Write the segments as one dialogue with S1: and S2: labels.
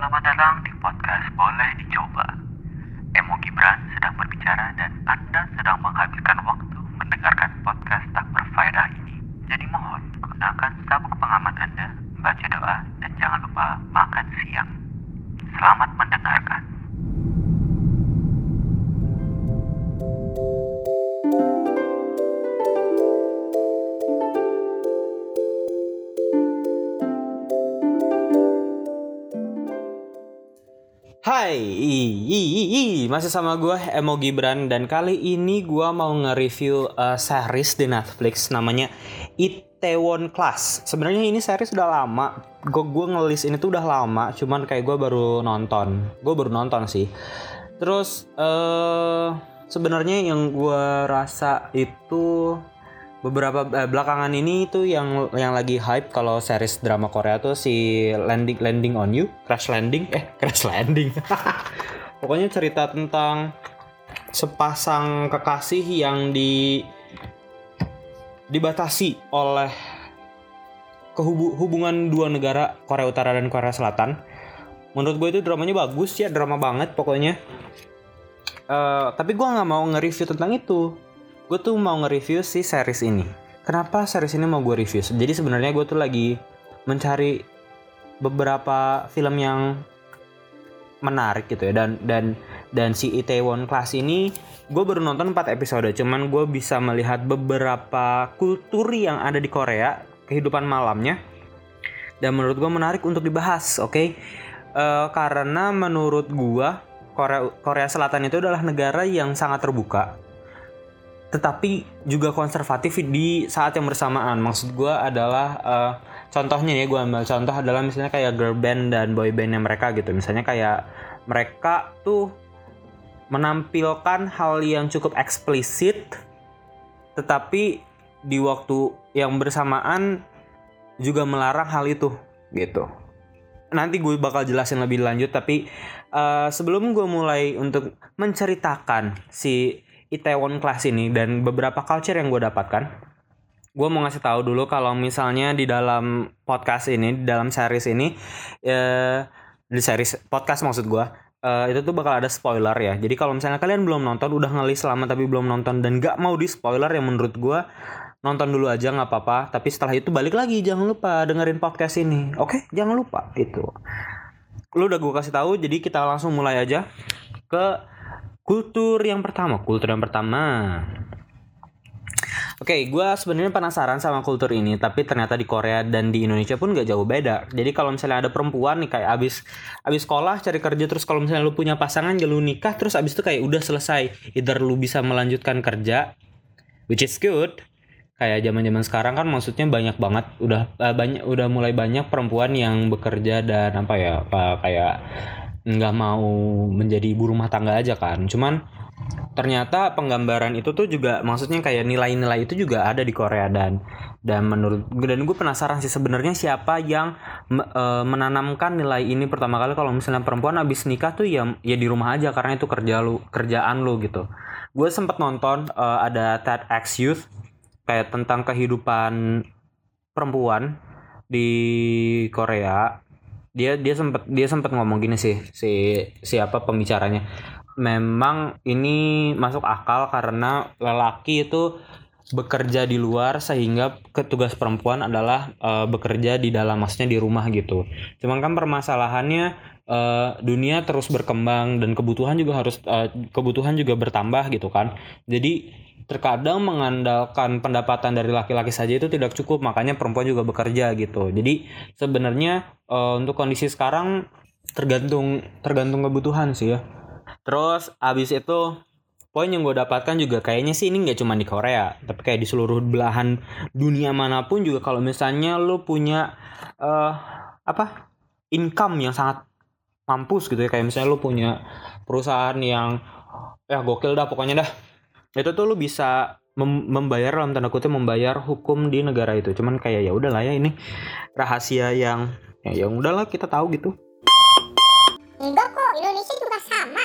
S1: Selamat datang di podcast Boleh Dicoba. Emo Gibran sedang berbicara dan Anda sedang menghabiskan waktu mendengarkan podcast tak berfaedah ini. Jadi mohon gunakan sabuk pengaman Anda, baca doa, dan jangan lupa makan siang. Selamat
S2: Hai, masih sama gue Emo Gibran. Dan kali ini gue mau nge-review uh, series di Netflix. Namanya Itaewon Class. Sebenarnya ini series udah lama, gue gue ngelis ini tuh udah lama, cuman kayak gue baru nonton, gue baru nonton sih. Terus uh, sebenarnya yang gue rasa itu beberapa eh, belakangan ini tuh yang yang lagi hype kalau series drama Korea tuh si Landing Landing on You, Crash Landing, eh Crash Landing. Pokoknya cerita tentang sepasang kekasih yang di dibatasi oleh hubungan dua negara Korea Utara dan Korea Selatan. Menurut gue itu dramanya bagus ya, drama banget pokoknya. Uh, tapi gue nggak mau nge-review tentang itu gue tuh mau nge-review si series ini. Kenapa series ini mau gue review? Jadi sebenarnya gue tuh lagi mencari beberapa film yang menarik gitu ya dan dan dan si Itaewon Class ini gue baru nonton 4 episode cuman gue bisa melihat beberapa kultur yang ada di Korea kehidupan malamnya dan menurut gue menarik untuk dibahas oke okay? uh, karena menurut gue Korea Korea Selatan itu adalah negara yang sangat terbuka tetapi juga konservatif di saat yang bersamaan. Maksud gue adalah uh, contohnya ya gue ambil contoh adalah misalnya kayak girl band dan boy bandnya mereka gitu. Misalnya kayak mereka tuh menampilkan hal yang cukup eksplisit, tetapi di waktu yang bersamaan juga melarang hal itu gitu. Nanti gue bakal jelasin lebih lanjut, tapi uh, sebelum gue mulai untuk menceritakan si Itaewon Class ini dan beberapa culture yang gue dapatkan. Gue mau ngasih tahu dulu kalau misalnya di dalam podcast ini, di dalam series ini, ya, di series podcast maksud gue, uh, itu tuh bakal ada spoiler ya. Jadi kalau misalnya kalian belum nonton, udah ngelis selama tapi belum nonton dan gak mau di spoiler ya menurut gue, nonton dulu aja nggak apa-apa. Tapi setelah itu balik lagi, jangan lupa dengerin podcast ini. Oke, jangan lupa itu. Lu udah gue kasih tahu, jadi kita langsung mulai aja ke Kultur yang pertama, kultur yang pertama. Oke, okay, gue sebenarnya penasaran sama kultur ini, tapi ternyata di Korea dan di Indonesia pun gak jauh beda. Jadi kalau misalnya ada perempuan nih kayak abis abis sekolah cari kerja terus kalau misalnya lu punya pasangan ya lu nikah terus abis itu kayak udah selesai. Either lu bisa melanjutkan kerja, which is good. Kayak zaman zaman sekarang kan maksudnya banyak banget udah uh, banyak udah mulai banyak perempuan yang bekerja dan apa ya apa kayak nggak mau menjadi ibu rumah tangga aja kan. Cuman ternyata penggambaran itu tuh juga maksudnya kayak nilai-nilai itu juga ada di Korea dan dan menurut dan gue penasaran sih sebenarnya siapa yang e, menanamkan nilai ini pertama kali. Kalau misalnya perempuan abis nikah tuh ya ya di rumah aja karena itu kerja lu kerjaan lu gitu. Gue sempet nonton e, ada TEDx Youth kayak tentang kehidupan perempuan di Korea dia dia sempat dia sempat ngomong gini sih si siapa pembicaranya memang ini masuk akal karena lelaki itu bekerja di luar sehingga ketugas perempuan adalah uh, bekerja di dalam maksudnya di rumah gitu. Cuman kan permasalahannya uh, dunia terus berkembang dan kebutuhan juga harus uh, kebutuhan juga bertambah gitu kan. Jadi terkadang mengandalkan pendapatan dari laki-laki saja itu tidak cukup makanya perempuan juga bekerja gitu. Jadi sebenarnya uh, untuk kondisi sekarang tergantung tergantung kebutuhan sih ya. Terus abis itu poin yang gue dapatkan juga kayaknya sih ini nggak cuma di Korea tapi kayak di seluruh belahan dunia mana pun juga kalau misalnya lo punya uh, apa income yang sangat mampus gitu ya kayak misalnya lo punya perusahaan yang ya gokil dah pokoknya dah itu tuh lu bisa mem membayar dalam tanda kutip membayar hukum di negara itu. Cuman kayak ya udahlah ya ini rahasia yang ya yang udahlah kita tahu gitu.
S3: Enggak kok Indonesia juga sama.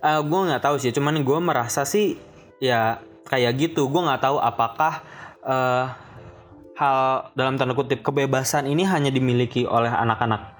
S2: Uh, eh, gue nggak tahu sih cuman gue merasa sih ya kayak gitu. Gue nggak tahu apakah uh, hal dalam tanda kutip kebebasan ini hanya dimiliki oleh anak-anak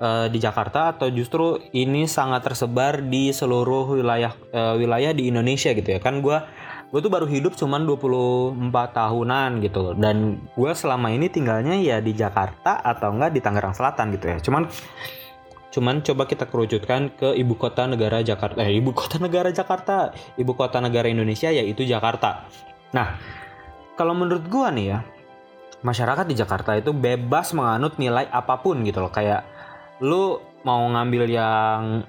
S2: eh, di Jakarta atau justru ini sangat tersebar di seluruh wilayah eh, wilayah di Indonesia gitu ya. Kan gue gue tuh baru hidup cuman 24 tahunan gitu. Loh dan gue selama ini tinggalnya ya di Jakarta atau enggak di Tangerang Selatan gitu ya. Cuman cuman coba kita kerucutkan ke ibu kota negara Jakarta eh ibu kota negara Jakarta ibu kota negara Indonesia yaitu Jakarta. Nah kalau menurut gua nih ya masyarakat di Jakarta itu bebas menganut nilai apa pun gitu loh. Kayak lu mau ngambil yang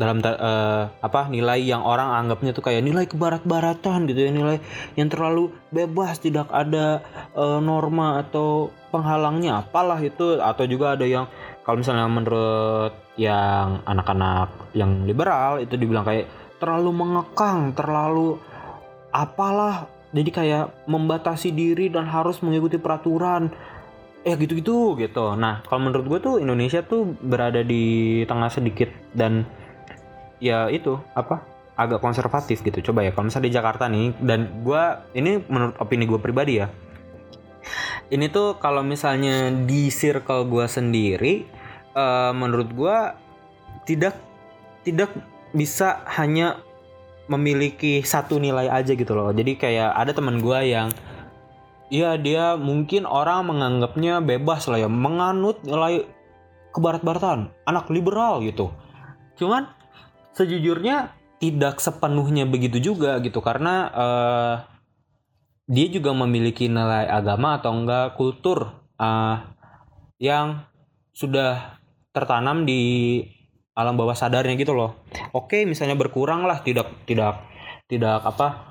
S2: dalam eh, apa nilai yang orang anggapnya tuh kayak nilai kebarat-baratan gitu ya nilai yang terlalu bebas tidak ada eh, norma atau penghalangnya apalah itu. Atau juga ada yang kalau misalnya menurut yang anak-anak yang liberal itu dibilang kayak terlalu mengekang terlalu apalah. Jadi kayak membatasi diri dan harus mengikuti peraturan eh gitu-gitu gitu. Nah kalau menurut gue tuh Indonesia tuh berada di tengah sedikit dan ya itu apa agak konservatif gitu. Coba ya kalau misalnya di Jakarta nih dan gue ini menurut opini gue pribadi ya. Ini tuh kalau misalnya di circle gue sendiri eh, menurut gue tidak tidak bisa hanya memiliki satu nilai aja gitu loh. Jadi kayak ada teman gue yang ya dia mungkin orang menganggapnya bebas lah ya menganut nilai kebarat-baratan anak liberal gitu cuman sejujurnya tidak sepenuhnya begitu juga gitu karena eh, dia juga memiliki nilai agama atau enggak kultur eh, yang sudah tertanam di alam bawah sadarnya gitu loh. Oke, misalnya berkurang lah tidak tidak tidak apa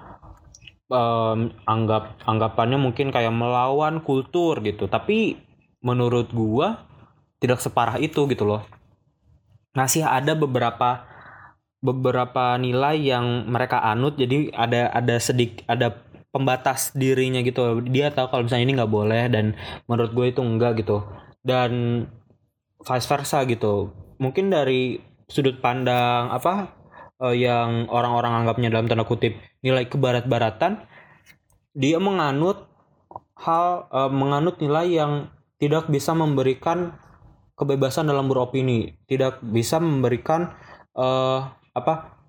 S2: em, anggap anggapannya mungkin kayak melawan kultur gitu. Tapi menurut gua tidak separah itu gitu loh. Masih ada beberapa beberapa nilai yang mereka anut jadi ada ada sedik ada pembatas dirinya gitu dia tahu kalau misalnya ini nggak boleh dan menurut gue itu enggak gitu dan vice versa gitu mungkin dari sudut pandang apa eh, yang orang-orang anggapnya dalam tanda kutip nilai kebarat-baratan dia menganut hal eh, menganut nilai yang tidak bisa memberikan kebebasan dalam beropini tidak bisa memberikan eh, apa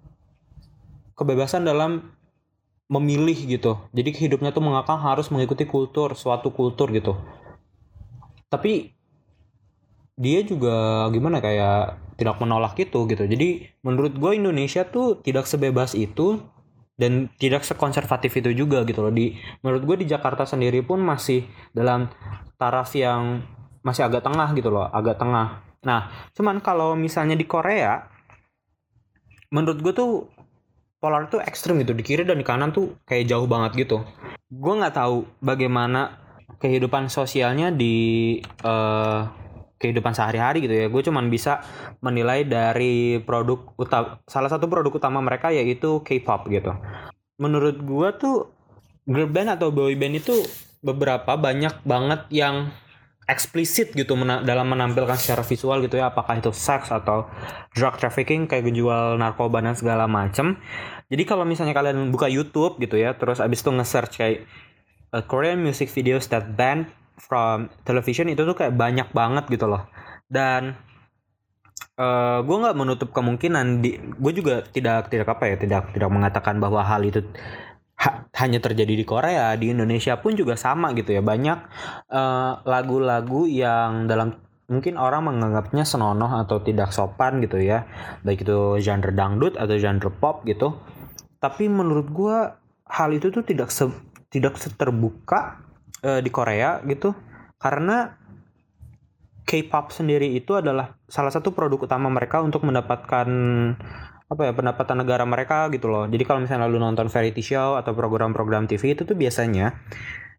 S2: kebebasan dalam memilih gitu. Jadi hidupnya tuh mengakang harus mengikuti kultur suatu kultur gitu. Tapi dia juga gimana kayak tidak menolak itu gitu. Jadi menurut gue Indonesia tuh tidak sebebas itu dan tidak sekonservatif itu juga gitu loh. Di menurut gue di Jakarta sendiri pun masih dalam taraf yang masih agak tengah gitu loh agak tengah. Nah cuman kalau misalnya di Korea menurut gue tuh polar tuh ekstrim gitu. Di kiri dan di kanan tuh kayak jauh banget gitu. Gue nggak tahu bagaimana kehidupan sosialnya di eh, kehidupan sehari-hari gitu ya. Gue cuman bisa menilai dari produk utama salah satu produk utama mereka yaitu K-pop gitu. Menurut gue tuh girl band atau boy band itu beberapa banyak banget yang eksplisit gitu mena- dalam menampilkan secara visual gitu ya. Apakah itu seks atau drug trafficking kayak jual narkoba dan segala macem. Jadi kalau misalnya kalian buka YouTube gitu ya terus abis itu nge-search kayak uh, Korean music videos that banned from television itu tuh kayak banyak banget gitu loh. Dan eh gue nggak menutup kemungkinan di gue juga tidak tidak apa ya tidak tidak mengatakan bahwa hal itu ha- hanya terjadi di Korea di Indonesia pun juga sama gitu ya. Banyak eh, lagu-lagu yang dalam mungkin orang menganggapnya senonoh atau tidak sopan gitu ya. Baik itu genre dangdut atau genre pop gitu. Tapi menurut gue hal itu tuh tidak se tidak seterbuka eh, di Korea gitu karena K-pop sendiri itu adalah salah satu produk utama mereka untuk mendapatkan apa ya pendapatan negara mereka gitu loh. Jadi kalau misalnya lu nonton variety show atau program-program TV itu tuh biasanya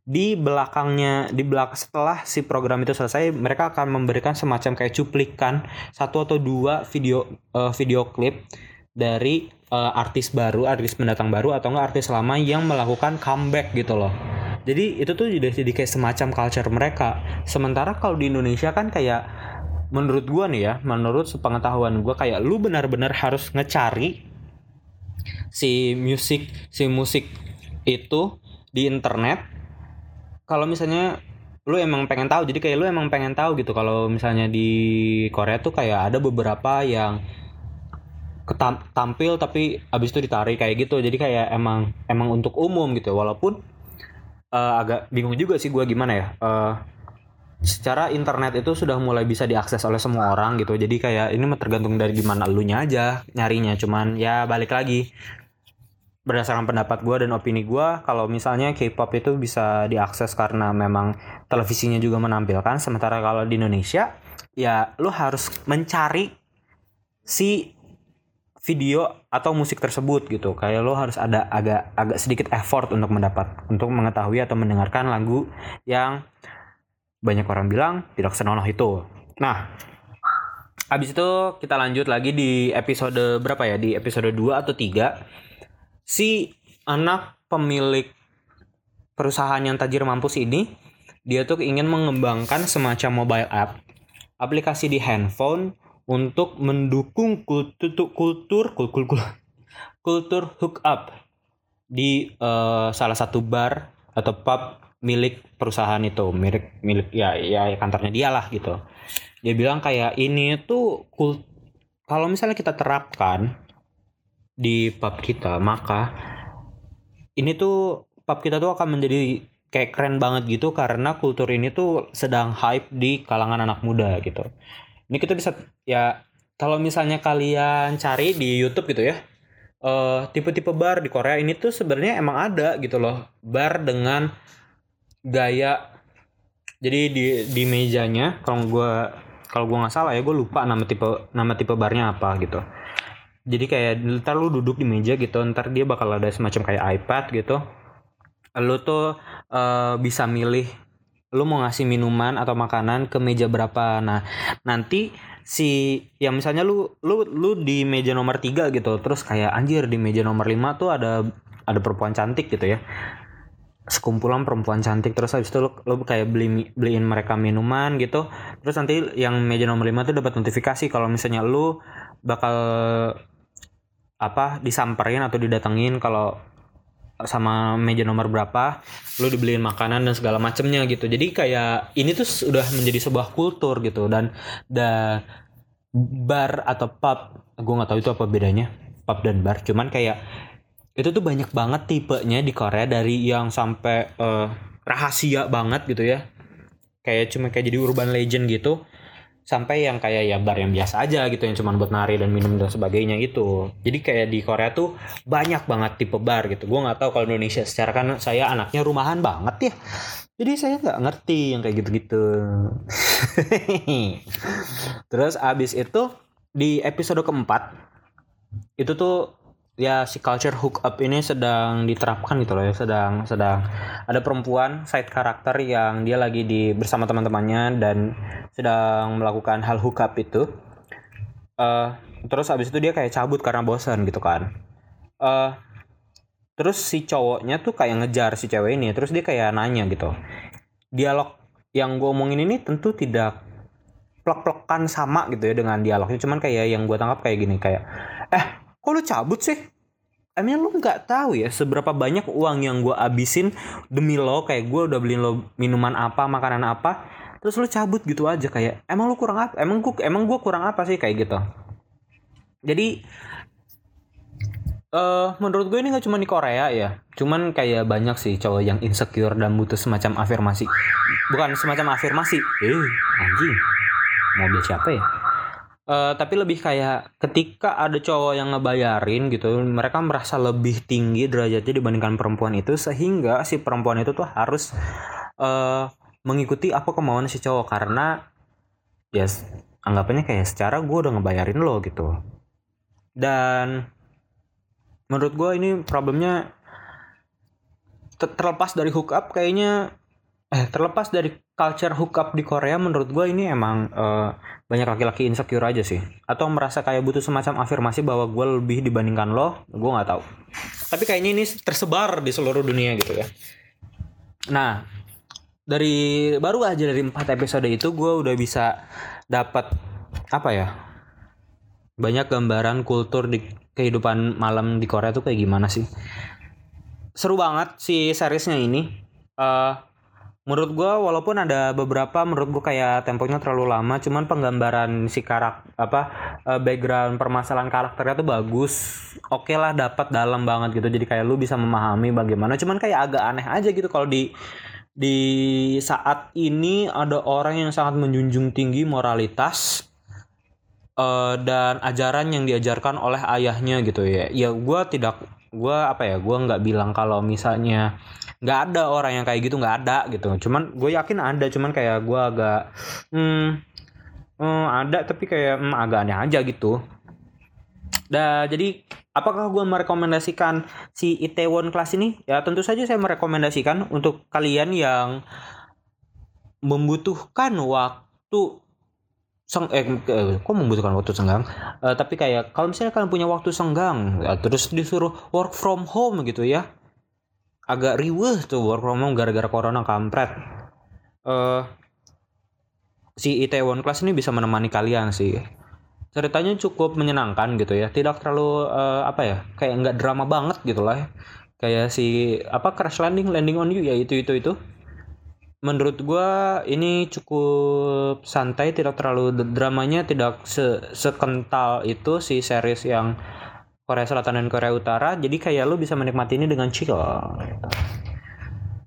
S2: di belakangnya di belak setelah si program itu selesai mereka akan memberikan semacam kayak cuplikan satu atau dua video eh, video klip dari eh, artis baru, artis pendatang baru atau enggak artis lama yang melakukan comeback gitu loh. Jadi itu tuh udah jadi kayak semacam culture mereka. Sementara kalau di Indonesia kan kayak menurut gua nih ya, menurut sepengetahuan gua kayak lu benar-benar harus ngecari si musik si musik itu di internet. Kalau misalnya lu emang pengen tahu jadi kayak lu emang pengen tahu gitu kalau misalnya di Korea tuh kayak ada beberapa yang tampil tapi abis itu ditarik kayak gitu jadi kayak emang emang untuk umum gitu walaupun eh, agak bingung juga sih gua gimana ya. Eh, secara internet itu sudah mulai bisa diakses oleh semua orang gitu. Jadi kayak ini tergantung dari gimana lu nya aja nyarinya. Cuman ya balik lagi berdasarkan pendapat gua dan opini gua kalau misalnya K-pop itu bisa diakses karena memang televisinya juga menampilkan sementara kalau di Indonesia ya lu harus mencari si video atau musik tersebut gitu. Kayak lo harus ada agak agak sedikit effort untuk mendapat untuk mengetahui atau mendengarkan lagu yang banyak orang bilang tidak senonoh itu. Nah habis itu kita lanjut lagi di episode berapa ya? Di episode 2 atau 3 si anak pemilik perusahaan yang tajir mampus ini dia tuh ingin mengembangkan semacam mobile app aplikasi di handphone untuk mendukung kultur kultur kultur kultur, kultur hookup di eh, salah satu bar atau pub milik perusahaan itu milik milik ya ya kantornya dia lah gitu. Dia bilang kayak ini tuh kul kalau misalnya kita terapkan di pub kita maka ini tuh pub kita tuh akan menjadi kayak keren banget gitu karena kultur ini tuh sedang hype di kalangan anak muda gitu ini kita bisa ya kalau misalnya kalian cari di YouTube gitu ya eh tipe-tipe bar di Korea ini tuh sebenarnya emang ada gitu loh bar dengan gaya. Jadi di di mejanya kalau gua kalau gua nggak salah ya gue lupa nama tipe nama tipe barnya apa gitu. Jadi kayak ntar lu duduk di meja gitu ntar dia bakal ada semacam kayak iPad gitu. Lu tuh eh, bisa milih lu mau ngasih minuman atau makanan ke meja berapa. Nah nanti si ya misalnya lu lu lu di meja nomor tiga gitu terus kayak anjir di meja nomor 5 tuh ada ada perempuan cantik gitu ya. Sekumpulan perempuan cantik terus habis itu lu, lu kayak beli beliin mereka minuman gitu. Terus nanti yang meja nomor 5 tuh dapat notifikasi kalau misalnya lu bakal apa disamperin atau didatengin kalau sama meja nomor berapa lu dibeliin makanan dan segala macemnya gitu. Jadi kayak ini tuh sudah menjadi sebuah kultur gitu. Dan dan bar atau pub gue nggak tahu itu apa bedanya pub dan bar. Cuman kayak itu tuh banyak banget tipenya di Korea dari yang sampai eh, rahasia banget gitu ya. Kayak cuma kayak jadi urban legend gitu sampai yang kayak ya bar yang biasa aja gitu yang cuma buat nari dan minum dan sebagainya itu. Jadi kayak di Korea tuh banyak banget tipe bar gitu. Gue nggak tahu kalau Indonesia secara kan saya anaknya rumahan banget ya. Jadi saya nggak ngerti yang kayak gitu-gitu. Terus abis itu di episode keempat itu tuh ya si culture hookup ini sedang diterapkan gitu loh ya. Sedang sedang ada perempuan side karakter yang dia lagi di bersama teman-temannya dan sedang melakukan hal hookup itu. Eh terus habis itu dia kayak cabut karena bosan gitu kan. Eh terus si cowoknya tuh kayak ngejar si cewek ini terus dia kayak nanya gitu. Dialog yang gue omongin ini tentu tidak plek-plekan sama gitu ya dengan dialognya. Cuman kayak yang gue tangkap kayak gini kayak eh kok lu cabut sih Emangnya lu nggak tahu ya seberapa banyak uang yang gue abisin demi lo. Kayak gue udah beliin lo minuman apa makanan apa terus lu cabut gitu aja. Kayak emang lu kurang apa emang gue emang gue kurang apa sih? Kayak gitu. Jadi eh menurut gue ini nggak cuma di Korea ya. Cuman kayak banyak sih cowok yang insecure dan butuh semacam afirmasi. Bukan semacam afirmasi. Eh anjing. Mobil siapa ya Eh, tapi lebih kayak ketika ada cowok yang ngebayarin gitu mereka merasa lebih tinggi derajatnya dibandingkan perempuan itu sehingga si perempuan itu tuh harus eh mengikuti apa kemauan si cowok. Karena ya s- anggapannya kayak secara gue udah ngebayarin lo gitu. Dan menurut gue ini problemnya ter- terlepas dari hookup kayaknya eh terlepas dari culture hookup di Korea menurut gue ini emang eh, banyak laki-laki insecure aja sih. Atau merasa kayak butuh semacam afirmasi bahwa gue lebih dibandingkan lo gue nggak tahu. Tapi kayaknya ini tersebar di seluruh dunia gitu ya. Nah dari baru aja dari empat episode itu gue udah bisa dapat apa ya banyak gambaran kultur di kehidupan malam di Korea tuh kayak gimana sih. Seru banget si seriesnya ini. Eh menurut gua walaupun ada beberapa menurut gua kayak temponya terlalu lama cuman penggambaran si karak apa eh, background permasalahan karakternya tuh bagus oke lah dapat dalam banget gitu. Jadi kayak lu bisa memahami bagaimana. Cuman kayak agak aneh aja gitu kalau di di saat ini ada orang yang sangat menjunjung tinggi moralitas eh, dan ajaran yang diajarkan oleh ayahnya gitu ya. Ya gua tidak gua apa ya gua nggak bilang kalau misalnya nggak ada orang yang kayak gitu nggak ada gitu cuman gue yakin ada cuman kayak gue agak hmm, hmm, ada tapi kayak hmm, agak aneh aja gitu Nah, jadi apakah gue merekomendasikan si Itaewon Class ini? Ya tentu saja saya merekomendasikan untuk kalian yang membutuhkan waktu seng eh, kok membutuhkan waktu senggang? Eh, tapi kayak kalau misalnya kalian punya waktu senggang ya, terus disuruh work from home gitu ya agak riweh tuh work from home gara-gara corona kampret. Eh si Itaewon Class ini bisa menemani kalian sih. Ceritanya cukup menyenangkan gitu ya tidak terlalu eh, apa ya kayak nggak drama banget gitu lah ya. kayak si apa crash landing landing on you ya itu itu itu menurut gua ini cukup santai tidak terlalu dramanya tidak se sekental itu si series yang Korea Selatan dan Korea Utara. Jadi kayak lu bisa menikmati ini dengan chill gitu.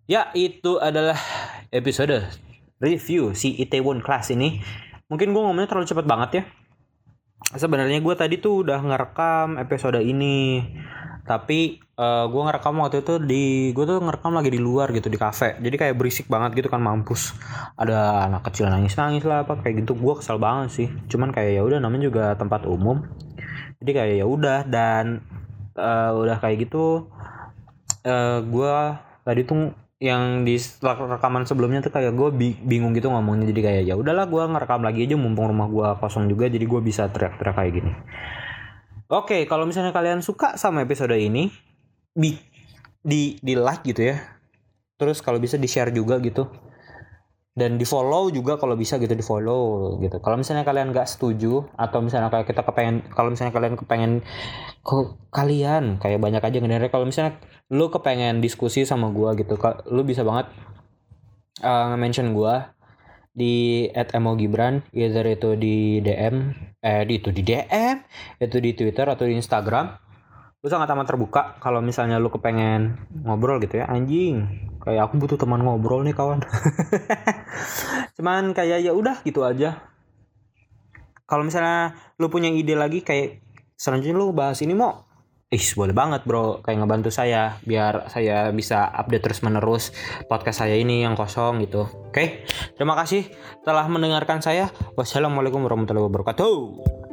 S2: ya itu adalah episode review si Itaewon Class ini. Mungkin gua ngomongnya terlalu cepat banget ya. Sebenarnya gue tadi tuh udah ngerekam episode ini tapi eh gue ngerekam waktu itu di gue tuh ngerekam lagi di luar gitu di kafe. Jadi kayak berisik banget gitu kan mampus. Ada anak kecil nangis nangis lah apa kayak gitu. Gue kesel banget sih. Cuman kayak ya udah namanya juga tempat umum. Jadi kayak ya udah dan eh, udah kayak gitu eh gue tadi tuh yang di rekaman sebelumnya tuh kayak gue bingung gitu ngomongnya. Jadi kayak ya udahlah gue ngerekam lagi aja mumpung rumah gue kosong juga jadi gue bisa teriak-teriak kayak gini oke kalau misalnya kalian suka sama episode ini di di di like gitu ya. Terus kalau bisa di share juga gitu. Dan di follow juga kalau bisa gitu di follow gitu. Kalau misalnya kalian nggak setuju atau misalnya kayak kita kepengen kalau misalnya kalian kepengen kok kalian? Kayak banyak aja ngedengar kalau misalnya lu kepengen diskusi sama gua gitu lu bisa banget uh, nge-mention gua di @emogibran either itu di DM eh itu di DM itu di Twitter atau di Instagram. Lu sangat amat terbuka kalau misalnya lu kepengen ngobrol gitu ya anjing. Kayak aku butuh teman ngobrol nih kawan. Cuman kayak ya udah gitu aja. Kalau misalnya lu punya ide lagi kayak selanjutnya lu bahas ini mau Ih, boleh banget bro, kayak ngebantu saya biar saya bisa update terus menerus podcast saya ini yang kosong gitu. Oke, terima kasih telah mendengarkan saya. Wassalamualaikum warahmatullahi wabarakatuh.